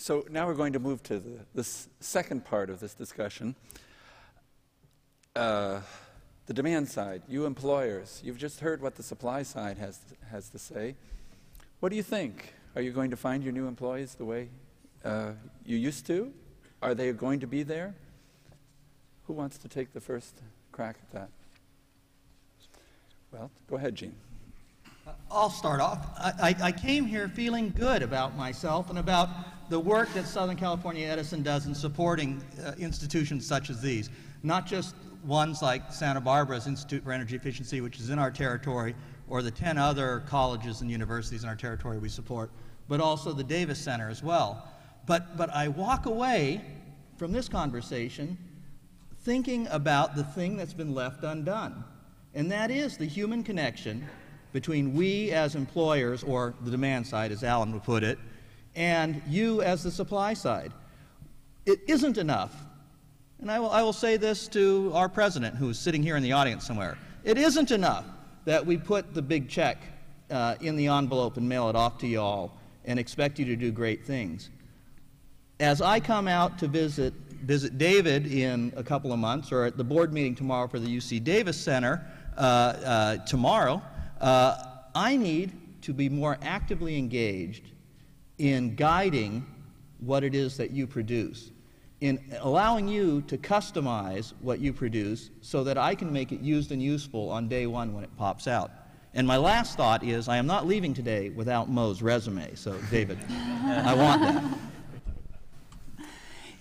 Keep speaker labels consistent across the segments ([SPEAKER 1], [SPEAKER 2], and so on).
[SPEAKER 1] So now we're going to move to the this second part of this discussion. Uh, the demand side, you employers, you've just heard what the supply side has, has to say. What do you think? Are you going to find your new employees the way uh, you used to? Are they going to be there? Who wants to take the first crack at that? Well, go ahead, Gene.
[SPEAKER 2] I'll start off. I, I, I, came here feeling good about myself and about the work that Southern California Edison does in supporting uh, institutions such as these. Not just ones like Santa Barbara's Institute for Energy Efficiency, which is in our territory, or the 10 other colleges and universities in our territory we support, but also the Davis Center as well. But, but I walk away from this conversation thinking about the thing that's been left undone, and that is the human connection between we as employers, or the demand side, as Alan would put it, and you as the supply side. It isn't enough. And I will, I will say this to our president, who is sitting here in the audience somewhere. It isn't enough that we put the big check uh, in the envelope and mail it off to you all and expect you to do great things. As I come out to visit, visit David in a couple of months, or at the board meeting tomorrow for the UC Davis Center uh, uh, tomorrow, uh, I need to be more actively engaged in guiding what it is that you produce, in allowing you to customize what you produce so that I can make it used and useful on day one when it pops out. And my last thought is I am not leaving today without Mo's resume. So, David, I want that.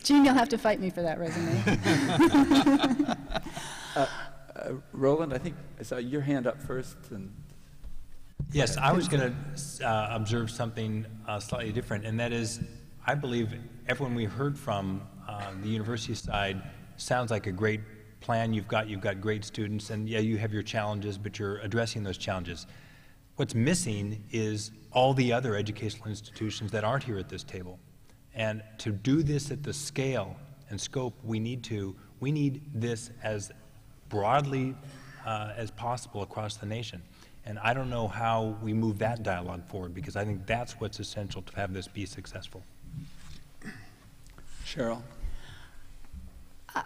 [SPEAKER 3] Gene, you'll have to fight me for that resume.
[SPEAKER 1] uh, uh, Roland, I think I saw your hand up first. And
[SPEAKER 4] Yes, I was going to uh, observe something uh, slightly different, and that is, I believe everyone we heard from uh, the university side sounds like a great plan. You've got you've got great students, and yeah, you have your challenges, but you're addressing those challenges. What's missing is all the other educational institutions that aren't here at this table, and to do this at the scale and scope we need to, we need this as broadly uh, as possible across the nation. And I don't know how we move that dialogue forward because I think that's what's essential to have this be successful.
[SPEAKER 1] Cheryl.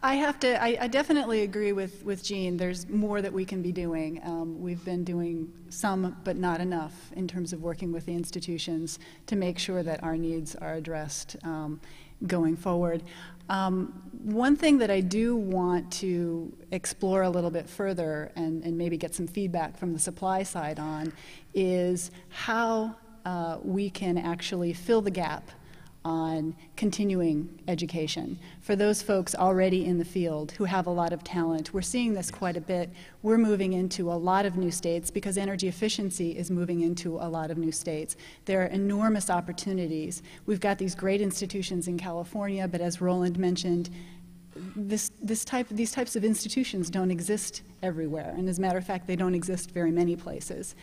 [SPEAKER 3] I have to, I, I, definitely agree with, with Gene. There's more that we can be doing. Um, we've been doing some, but not enough, in terms of working with the institutions to make sure that our needs are addressed um, going forward. Um, one thing that I do want to explore a little bit further and, and maybe get some feedback from the supply side on is how uh, we can actually fill the gap on continuing education. For those folks already in the field who have a lot of talent, we're seeing this quite a bit. We're moving into a lot of new states because energy efficiency is moving into a lot of new states. There are enormous opportunities. We've got these great institutions in California, but as Roland mentioned, this, this type, these types of institutions don't exist everywhere. And as a matter of fact, they don't exist very many places.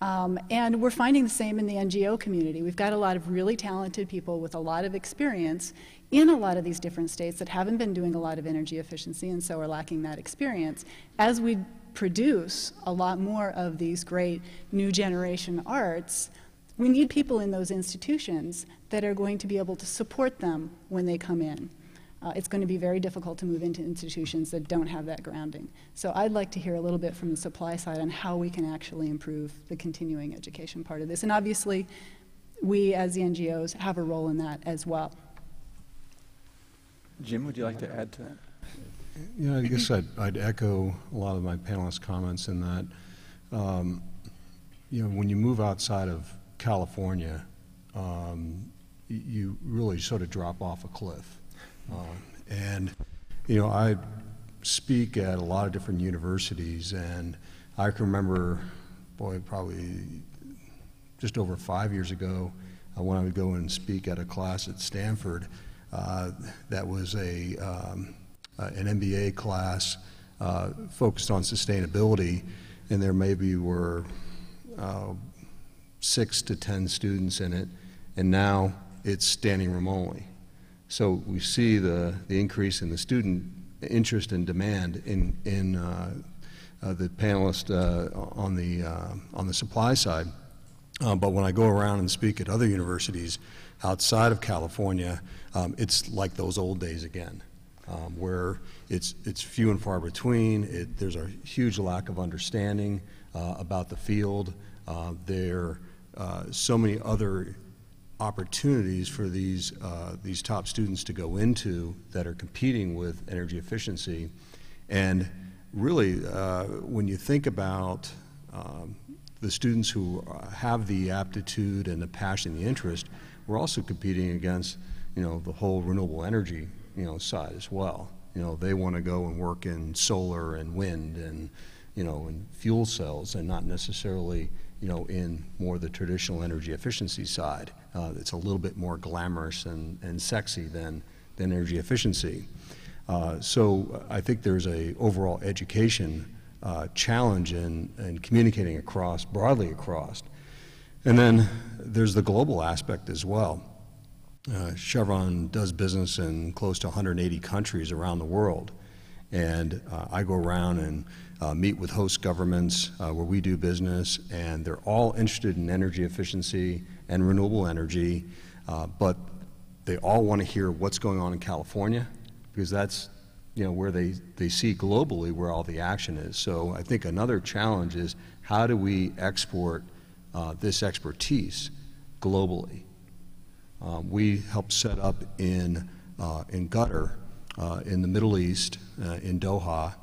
[SPEAKER 3] Um, and we're finding the same in the NGO community. We've got a lot of really talented people with a lot of experience in a lot of these different states that haven't been doing a lot of energy efficiency and so are lacking that experience. As we produce a lot more of these great new generation arts, we need people in those institutions that are going to be able to support them when they come in uh, it's going to be very difficult to move into institutions that don't have that grounding. So I'd like to hear a little bit from the supply side on how we can actually improve the continuing education part of this. And obviously, we as the NGOs have a role in that as well.
[SPEAKER 1] Jim, would you like to add to that?
[SPEAKER 5] Yeah, I guess I'd, I'd echo a lot of my panelists' comments in that, um, you know, when you move outside of California, um, you really sort of drop off a cliff. Uh, and, you know, I speak at a lot of different universities, and I can remember, boy, probably just over five years ago, uh, when I would go and speak at a class at Stanford, uh, that was a, um, uh, an MBA class uh, focused on sustainability, and there maybe were uh, six to 10 students in it, and now it's standing room only. So we see the, the increase in the student interest and demand in, in uh, uh, the panelists uh, on, the, uh, on the supply side. Uh, but when I go around and speak at other universities outside of California, um, it's like those old days again, um, where it's, it's few and far between. It, there's a huge lack of understanding uh, about the field. Uh, there are so many other opportunities for these, uh, these top students to go into that are competing with energy efficiency. And really, uh, when you think about um, the students who have the aptitude and the passion, and the interest, we're also competing against, you know, the whole renewable energy, you know, side as well. You know, they want to go and work in solar and wind and, you know, and fuel cells and not necessarily, you know, in more the traditional energy efficiency side. Uh, it's a little bit more glamorous and, and sexy than, than energy efficiency. Uh, so I think there's a overall education uh, challenge in, in communicating across, broadly across. And then there's the global aspect as well. Uh, Chevron does business in close to 180 countries around the world. And uh, I go around and uh, meet with host governments uh, where we do business, and they're all interested in energy efficiency and renewable energy, uh, but they all want to hear what's going on in California because that's you know where they, they see globally where all the action is. So I think another challenge is how do we export uh, this expertise globally? Um, we helped set up in uh, in Qatar, uh, in the Middle East, uh, in Doha,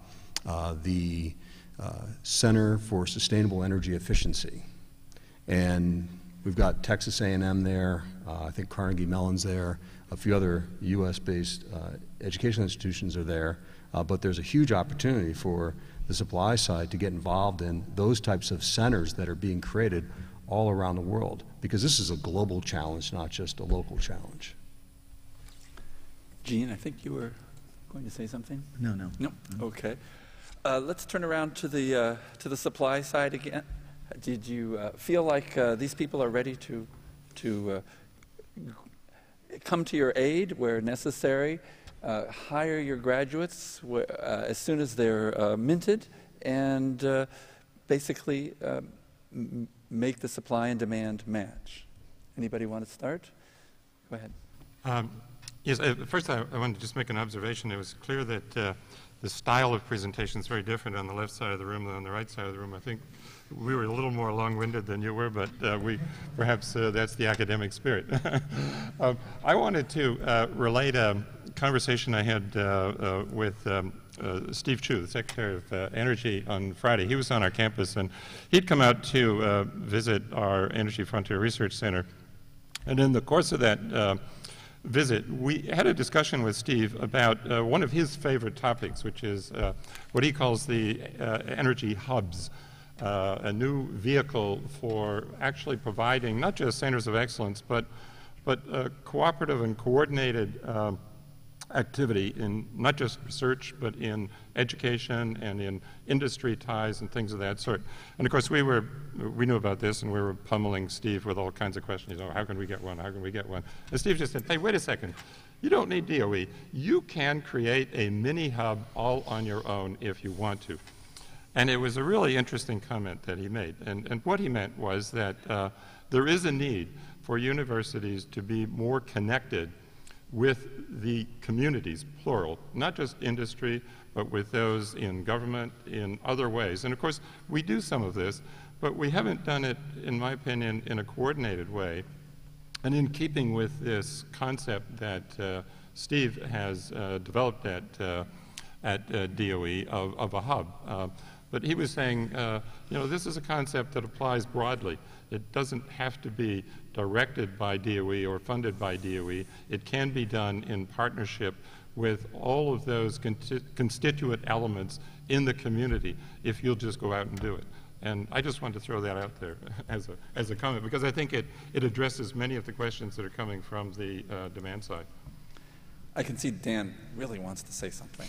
[SPEAKER 5] uh, the uh, Center for Sustainable Energy Efficiency, and we've got Texas A&M there. Uh, I think Carnegie Mellon's there. A few other U.S.-based educational institutions are there. but there's a huge opportunity for the supply side to get involved in those types of centers that are being created all around the world because this is a global challenge, not just a local challenge.
[SPEAKER 1] Gene, I think you were going to say something?
[SPEAKER 2] No, no.
[SPEAKER 1] No? Okay. Uh, let's turn around to the, uh, to the supply side again. Did you uh, feel like uh, these people are ready to, to uh, come to your aid where necessary, uh, hire your graduates where, as soon as they're minted, and basically m- make the supply and demand match? Anybody want to start? Go ahead.
[SPEAKER 6] Um, yes, first I, I wanted to just make an observation. It was clear that the style of presentation is very different on the left side of the room than on the right side of the room. I think we were a little more long-winded than you were, but uh, we perhaps uh, that's the academic spirit. um, I wanted to uh, relate a conversation I had uh, uh, with um, uh, Steve Chu, the Secretary of Energy, on Friday. He was on our campus, and he'd come out to visit our Energy Frontier Research Center. And in the course of that visit, we had a discussion with Steve about one of his favorite topics, which is what he calls the energy hubs, uh, a new vehicle for actually providing not just centers of excellence, but, but cooperative and coordinated um, activity in not just research, but in education and in industry ties and things of that sort. And of course, we were we knew about this, and we were pummeling Steve with all kinds of questions. Know, how can we get one? How can we get one? And Steve just said, "Hey, wait a second. You don't need DOE. You can create a mini hub all on your own if you want to." And it was a really interesting comment that he made. And, and what he meant was that uh, there is a need for universities to be more connected with the communities, plural, not just industry, but with those in government, in other ways. And of course, we do some of this, but we haven't done it, in my opinion, in a coordinated way. And in keeping with this concept that uh, Steve has uh, developed at, uh, at uh, DOE of, of, a hub. But he was saying, uh, you know, this is a concept that applies broadly. It doesn't have to be directed by DOE or funded by DOE. It can be done in partnership with all of those constituent elements in the community if you'll just go out and do it. And I just wanted to throw that out there as a, as a comment because I think it, it addresses many of the questions that are coming from the uh, demand side.
[SPEAKER 1] I can see Dan really wants to say something.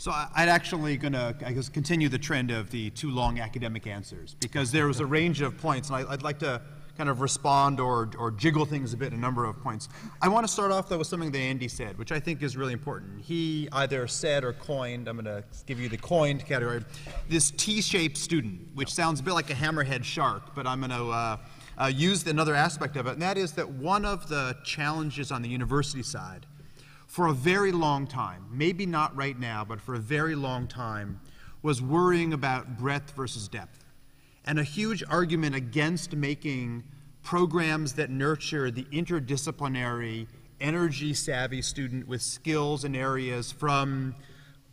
[SPEAKER 7] So I- I'd actually going to, continue the trend of the too long academic answers, because there was a range of points, and I- I'd like to kind of respond or, or jiggle things a bit in a number of points. I want to start off, though, with something that Andy said, which I think is really important. He either said or coined, I'm going to give you the coined category, this T-shaped student, which sounds a bit like a hammerhead shark, but I'm going to uh, uh, use another aspect of it, and that is that one of the challenges on the university side for a very long time, maybe not right now, but for a very long time, was worrying about breadth versus depth. And a huge argument against making programs that nurture the interdisciplinary, energy savvy student with skills in areas from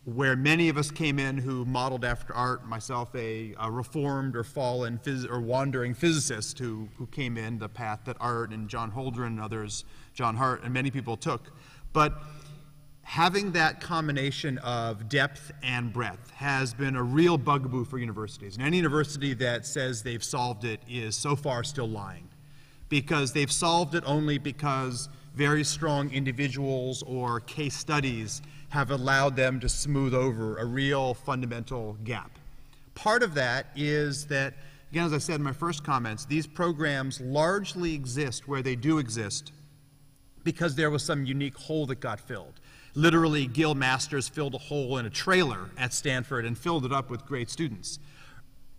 [SPEAKER 7] where many of us came in who modeled after art, myself a, a reformed or fallen or wandering physicist who, who came in the path that Art and John Holdren and others, John Harte and many people took. But having that combination of depth and breadth has been a real bugaboo for universities. And any university that says they've solved it is so far still lying. Because they've solved it only because very strong individuals or case studies have allowed them to smooth over a real fundamental gap. Part of that is that, again, as I said in my first comments, these programs largely exist where they do exist because there was some unique hole that got filled. Literally, Gil Masters filled a hole in a trailer at Stanford and filled it up with great students.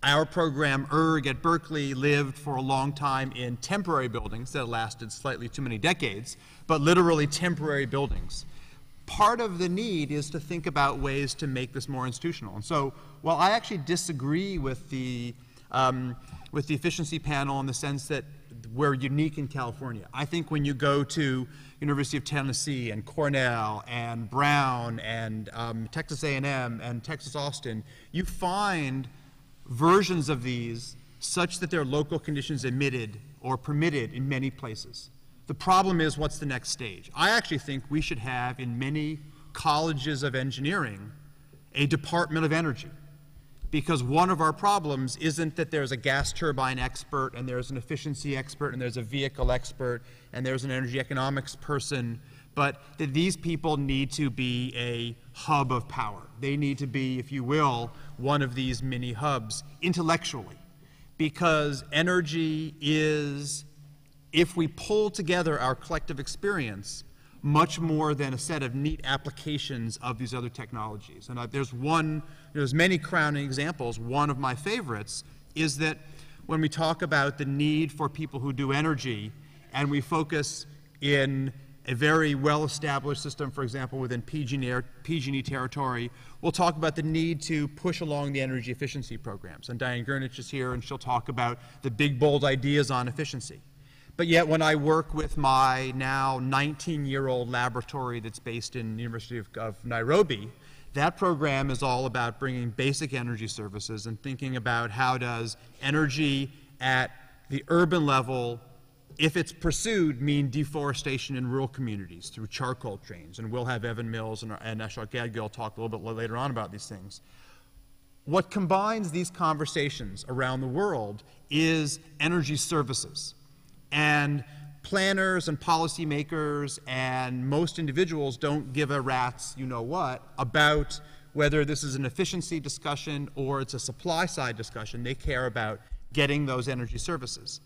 [SPEAKER 7] Our program, ERG at Berkeley, lived for a long time in temporary buildings that lasted slightly too many decades, but literally temporary buildings. Part of the need is to think about ways to make this more institutional. And so, while I actually disagree with the um, with the efficiency panel in the sense that we're unique in California. I think when you go to University of Tennessee and Cornell and Brown and um, Texas A&M and Texas Austin, you find versions of these such that their local conditions admitted or permitted in many places. The problem is what's the next stage? I actually think we should have in many colleges of engineering a department of energy because one of our problems isn't that there's a gas turbine expert and there's an efficiency expert and there's a vehicle expert and there's an energy economics person, but that these people need to be a hub of power. They need to be, if you will, one of these mini hubs intellectually, because energy is, if we pull together our collective experience, much more than a set of neat applications of these other technologies. And uh, there's one, there's many crowning examples. One of my favorites is that when we talk about the need for people who do energy, and we focus in a very well-established system, for example, within PG&E territory, we'll talk about the need to push along the energy efficiency programs. And Diane Gernich is here, and she'll talk about the big, bold ideas on efficiency. But yet, when I work with my now 19-year-old laboratory that's based in the University of, of, Nairobi, that program is all about bringing basic energy services and thinking about how does energy at the urban level, if it's pursued, mean deforestation in rural communities through charcoal trains. And we'll have Evan Mills and, and Ashok Gadgil talk a little bit later on about these things. What combines these conversations around the world is energy services. And planners and policymakers and most individuals don't give a rat's you know what about whether this is an efficiency discussion or it's a supply side discussion. They care about getting those energy services.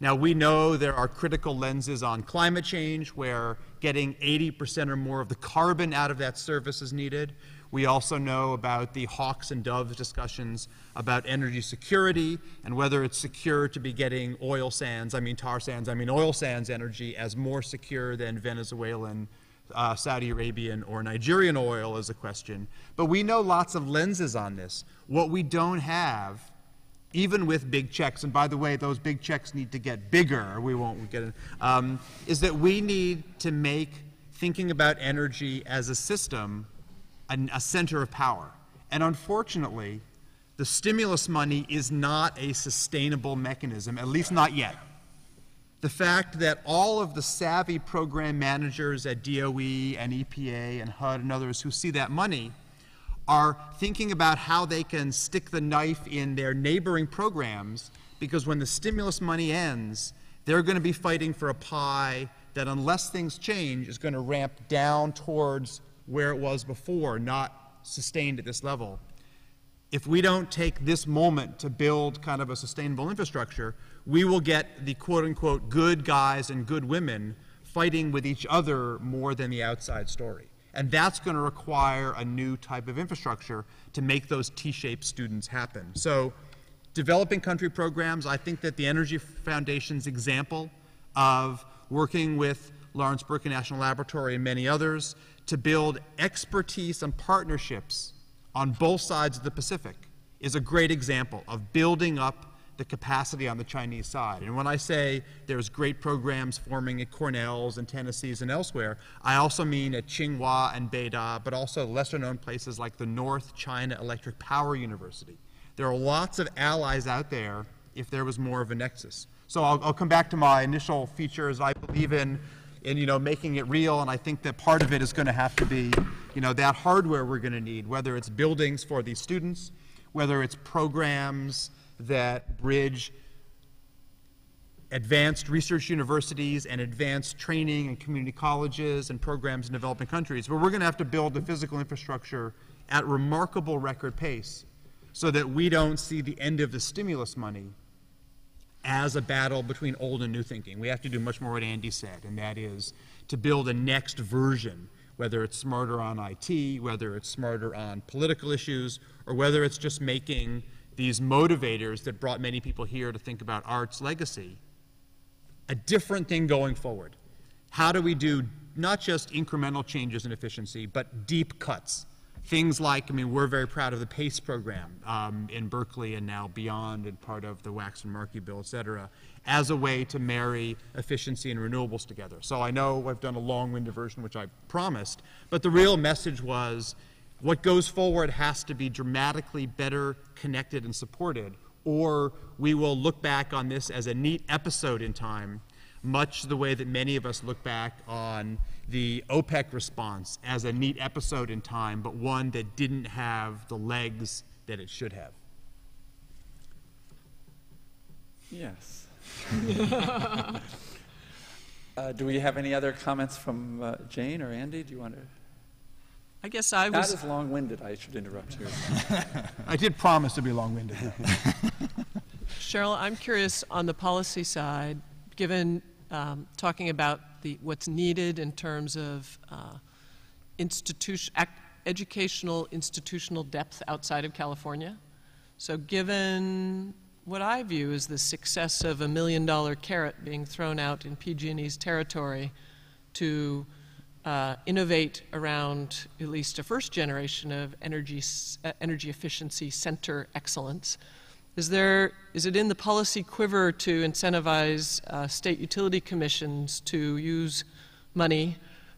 [SPEAKER 7] Now, we know there are critical lenses on climate change where getting 80% or more of the carbon out of that service is needed. We also know about the hawks and doves discussions about energy security and whether it's secure to be getting oil sands, I mean tar sands, I mean oil sands energy as more secure than Venezuelan, uh, Saudi Arabian, or Nigerian oil is a question. But we know lots of lenses on this. What we don't have, even with big checks, and by the way, those big checks need to get bigger, we won't get it, um, is that we need to make thinking about energy as a system a center of power. And unfortunately, the stimulus money is not a sustainable mechanism, at least not yet. The fact that all of the savvy program managers at DOE and EPA and HUD and others who see that money are thinking about how they can stick the knife in their neighboring programs because when the stimulus money ends, they're going to be fighting for a pie that unless things change is going to ramp down towards where it was before, not sustained at this level. If we don't take this moment to build kind of a sustainable infrastructure, we will get the quote unquote good guys and good women fighting with each other more than the outside story. And that's going to require a new type of infrastructure to make those T shaped students happen. So, developing country programs, I think that the Energy Foundation's example of working with Lawrence Berkeley National Laboratory and many others to build expertise and partnerships on both sides of the Pacific is a great example of building up the capacity on the Chinese side. And when I say there's great programs forming at Cornell's and Tennessee's and elsewhere, I also mean at Tsinghua and Beida, but also lesser known places like the North China Electric Power University. There are lots of allies out there if there was more of a nexus. So I'll, I'll come back to my initial features. I believe in, in you know, making it real, and I think that part of it is going to have to be, you know, that hardware we're going to need, whether it's buildings for these students, whether it's programs that bridge advanced research universities and advanced training and community colleges and programs in developing countries, but we're going to have to build the physical infrastructure at remarkable record pace so that we don't see the end of the stimulus money as a battle between old and new thinking. We have to do much more what Andy said, and that is to build a next version, whether it's smarter on IT, whether it's smarter on political issues, or whether it's just making these motivators that brought many people here to think about art's legacy, a different thing going forward. How do we do not just incremental changes in efficiency, but deep cuts? Things like, I mean, we're very proud of the PACE program um, in Berkeley and now beyond and part of the Waxman Markey bill, et cetera, as a way to marry efficiency and renewables together. So I know I've done a long-winded version, which I promised, but the real message was what goes forward has to be dramatically better connected and supported, or we will look back on this as a neat episode in time, much the way that many of us look back on the OPEC response as a neat episode in time, but one that didn't have the legs that it should have.
[SPEAKER 1] Yes. uh, do we have any other comments from uh, Jane or Andy? Do you want to?
[SPEAKER 8] I guess I
[SPEAKER 1] Not
[SPEAKER 8] was.
[SPEAKER 1] as long-winded, I should interrupt you.
[SPEAKER 7] I did promise to be long-winded.
[SPEAKER 8] Cheryl, I'm curious on the policy side, given um, talking about the what's needed in terms of uh, institution, educational institutional depth outside of California. So, given what I view as the success of a million dollar carrot being thrown out in PG&E's territory to uh, innovate around at least a first generation of energy, uh, energy efficiency center excellence. Is, there, is it in the policy quiver to incentivize uh, state utility commissions to use money,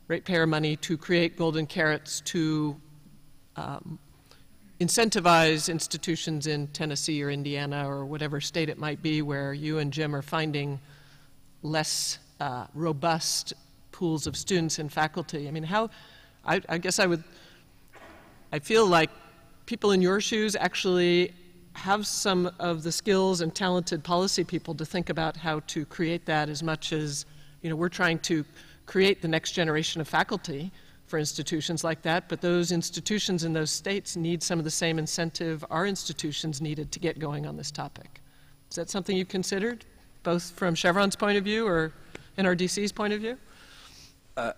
[SPEAKER 8] ratepayer money, to create golden carrots to um, incentivize institutions in Tennessee or Indiana or whatever state it might be where you and Jim are finding less uh, robust pools of students and faculty? I mean, how, I, I guess I would, I feel like people in your shoes actually have some of the skills and talented policy people to think about how to create that as much as, you know, we're trying to create the next generation of faculty for institutions like that, but those institutions in those states need some of the same incentive our institutions needed to get going on this topic. Is that something you've considered, both from Chevron's point of view or NRDC's point of view?
[SPEAKER 1] Uh,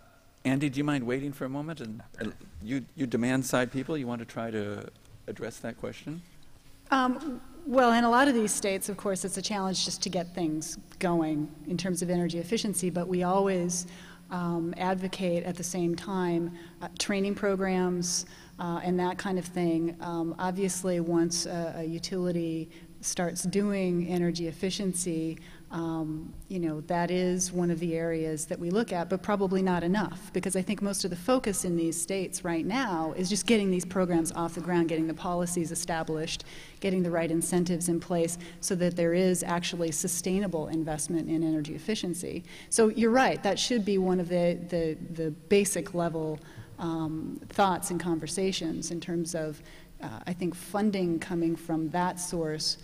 [SPEAKER 1] Andy, do you mind waiting for a moment? And uh, you, you demand side people, you want to try to address that question?
[SPEAKER 3] Um, Well, in a lot of these states, of course, it's a challenge just to get things going in terms of energy efficiency, but we always um, advocate at the same time uh, training programs uh, and that kind of thing. Um, Obviously, once a a utility starts doing energy efficiency, um, you know, that is one of the areas that we look at, but probably not enough, because I think most of the focus in these states right now is just getting these programs off the ground, getting the policies established, getting the right incentives in place so that there is actually sustainable investment in energy efficiency. So you're right, that should be one of the, the, the basic level um, thoughts and conversations in terms of, uh, I think, funding coming from that source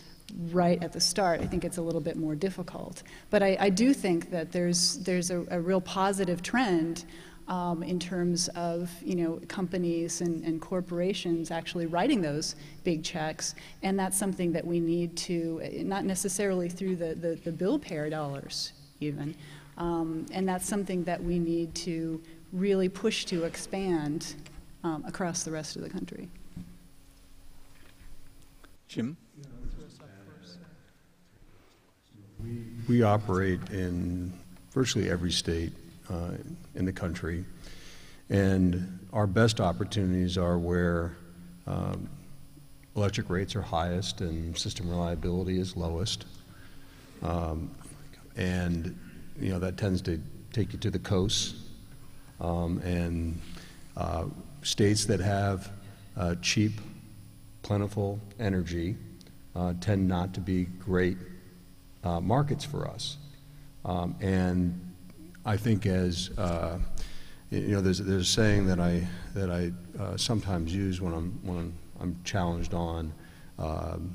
[SPEAKER 3] right at the start, I think it's a little bit more difficult. But I, I do think that there's, there's a, a real positive trend um, in terms of you know companies and, and, corporations actually writing those big checks, and that's something that we need to not necessarily through the, the, the bill payer dollars even, um, and that's something that we need to really push to expand um, across the rest of the country.
[SPEAKER 1] Jim?
[SPEAKER 5] We operate in virtually every state uh, in the country, and our best opportunities are where um, electric rates are highest and system reliability is lowest. Um, and you know that tends to take you to the coasts um, and uh, states that have uh, cheap, plentiful energy uh, tend not to be great uh, markets for us. Um, and I think as uh, you know, there's, there's a saying that I that I uh, sometimes use when I'm when I'm challenged on um,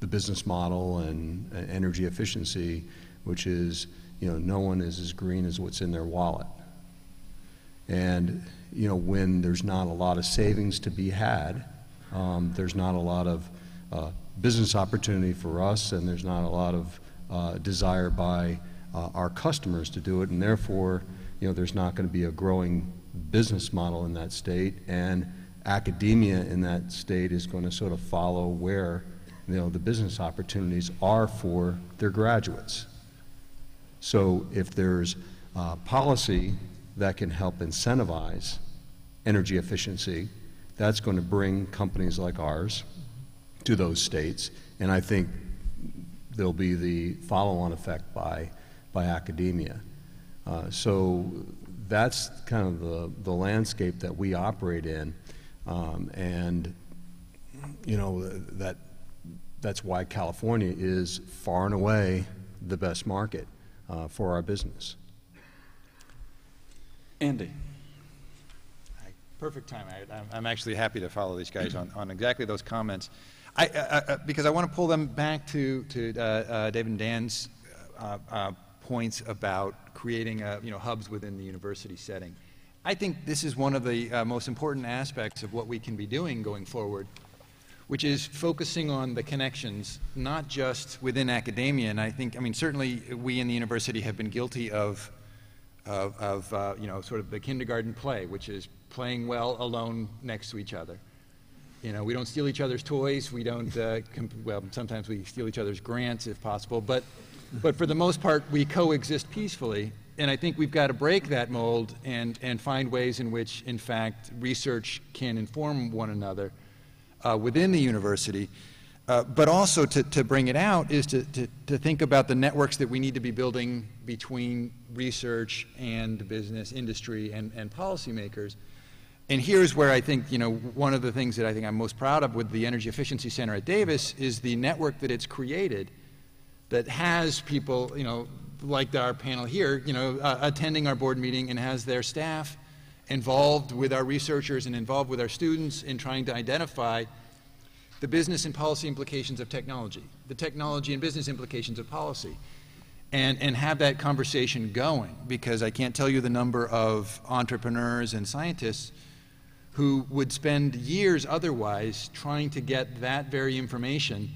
[SPEAKER 5] the business model and, energy efficiency, which is you know no one is as green as what's in their wallet. And you know, when there's not a lot of savings to be had, um, there's not a lot of uh, business opportunity for us, and there's not a lot of uh, desire by uh, our customers to do it, and therefore, you know, there's not going to be a growing business model in that state, and academia in that state is going to sort of follow where, you know, the business opportunities are for their graduates. So if there's uh, policy that can help incentivize energy efficiency. That's going to bring companies like ours to those states, and I think there'll be the follow-on effect by, by academia. Uh, so that's kind of the, the landscape that we operate in, um, and you know that that's why California is far and away the best market uh, for our business.
[SPEAKER 1] Andy.
[SPEAKER 9] Perfect time. I, am actually happy to follow these guys on, on exactly those comments. I, uh, uh, because I want to pull them back to, to uh, uh David and Dan's uh, uh, points about creating you know, hubs within the university setting. I think this is one of the most important aspects of what we can be doing going forward, which is focusing on the connections, not just within academia. And I think, I mean, certainly we in the university have been guilty of of, of uh, you know, sort of the kindergarten play, which is playing well alone next to each other. You know, we don't steal each other's toys. We don't, uh, well, sometimes we steal each other's grants if possible, but, but for the most part, we coexist peacefully. And I think we've got to break that mold and, and find ways in which, in fact, research can inform one another uh, within the university. Uh, but also to, to bring it out is to, to, to think about the networks that we need to be building between research and business, industry, and, and policymakers. And here's where I think, you know, one of the things that I think I'm most proud of with the Energy Efficiency Center at Davis is the network that it's created that has people, you know, like our panel here, you know, uh, attending our board meeting and has their staff involved with our researchers and involved with our students in trying to identify the business and policy implications of technology, the technology and business implications of policy, and, and have that conversation going. Because I can't tell you the number of entrepreneurs and scientists who would spend years otherwise trying to get that very information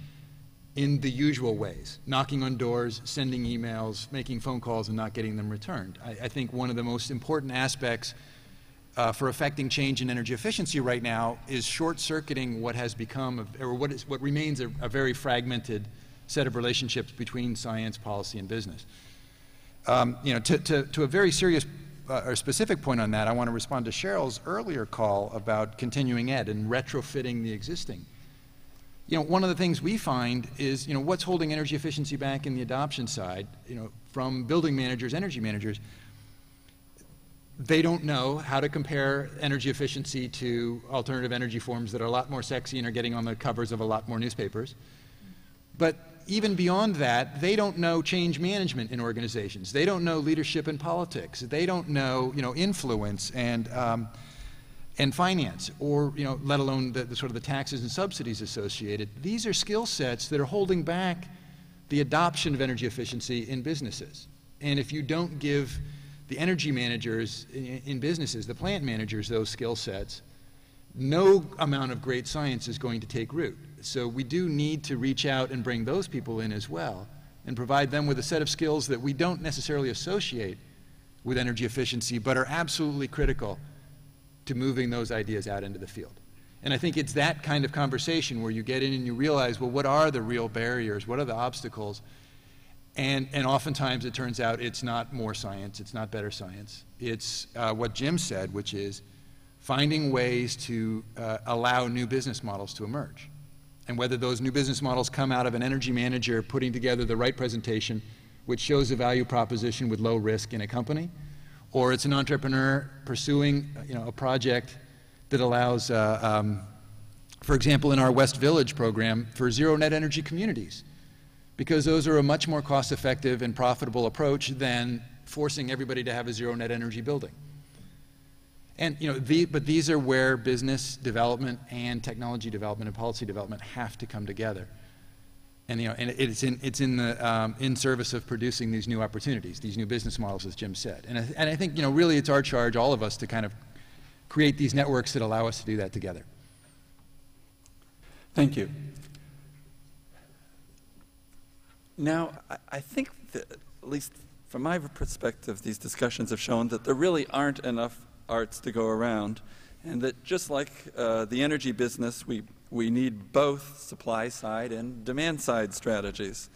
[SPEAKER 9] in the usual ways knocking on doors, sending emails, making phone calls, and not getting them returned. I, I think one of the most important aspects uh, for affecting change in energy efficiency right now is short-circuiting what has become, a, or what, is, what remains a, a, very fragmented set of relationships between science, policy, and business. Um, you know, to, to, to, a very serious uh, or specific point on that, I want to respond to Cheryl's earlier call about continuing ed and retrofitting the existing. You know, one of the things we find is, you know, what's holding energy efficiency back in the adoption side, you know, from building managers, energy managers, they don't know how to compare energy efficiency to alternative energy forms that are a lot more sexy and are getting on the covers of a lot more newspapers. But even beyond that, they don't know change management in organizations. They don't know leadership in politics. They don't know, you know, influence and, um, and finance, or, you know, let alone the, the sort of the taxes and subsidies associated. These are skill sets that are holding back the adoption of energy efficiency in businesses. And if you don't give the energy managers in, in businesses, the plant managers, those skill sets, no amount of great science is going to take root. So we do need to reach out and bring those people in as well and provide them with a set of skills that we don't necessarily associate with energy efficiency, but are absolutely critical to moving those ideas out into the field. And I think it's that kind of conversation where you get in and you realize, well, what are the real barriers? What are the obstacles? And, and oftentimes it turns out it's not more science, it's not better science. It's uh, what Jim said, which is finding ways to uh, allow new business models to emerge. And whether those new business models come out of an energy manager putting together the right presentation, which shows a value proposition with low risk in a company, or it's an entrepreneur pursuing you know, a project that allows, uh, um, for example, in our West Village program, for zero net energy communities, because those are a much more cost effective and profitable approach than forcing everybody to have a zero net energy building. And, you know, the, but these are where business development and technology development and policy development have to come together and you know, and it's in it's in the um, in service of producing these new opportunities, these new business models, as Jim said. And I, and I think you know, really, it's our charge, all of us, to kind of create these networks that allow us to do that together.
[SPEAKER 1] Thank you. Now, I, I think that, at least from my perspective, these discussions have shown that there really aren't enough arts to go around, and that just like uh, the energy business, we we need both supply side and demand side strategies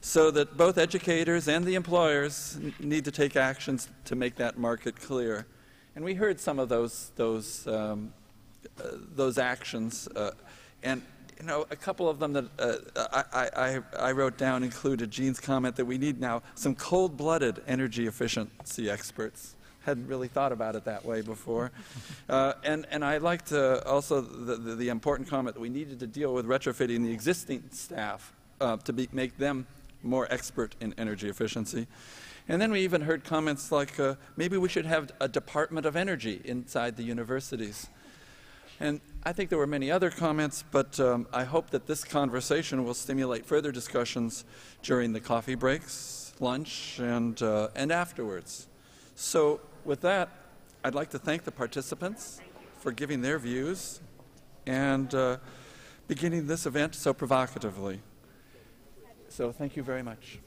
[SPEAKER 1] so that both educators and the employers need to take actions to make that market clear. And we heard some of those, those, um, uh, those actions. Uh, and you know, a couple of them that uh, I, I, I, wrote down included Gene's comment that we need now some cold-blooded energy efficiency experts hadn't really thought about it that way before. Uh, and, and I liked uh, also the, the, the, important comment that we needed to deal with retrofitting the existing staff uh, to be, make them more expert in energy efficiency. And then we even heard comments like uh, maybe we should have a Department of Energy inside the universities. And I think there were many other comments, but um, I hope that this conversation will stimulate further discussions during the coffee breaks, lunch, and, uh, and afterwards. So with that, I'd like to thank the participants for giving their views and uh, beginning this event so provocatively. So thank you very much.